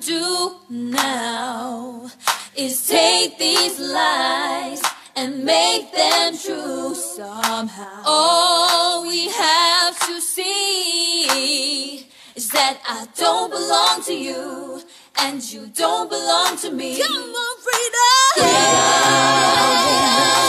to do now is take these lies and make them true somehow. All we have to see is that I don't belong to you and you don't belong to me. Come on, freedom! Freedom!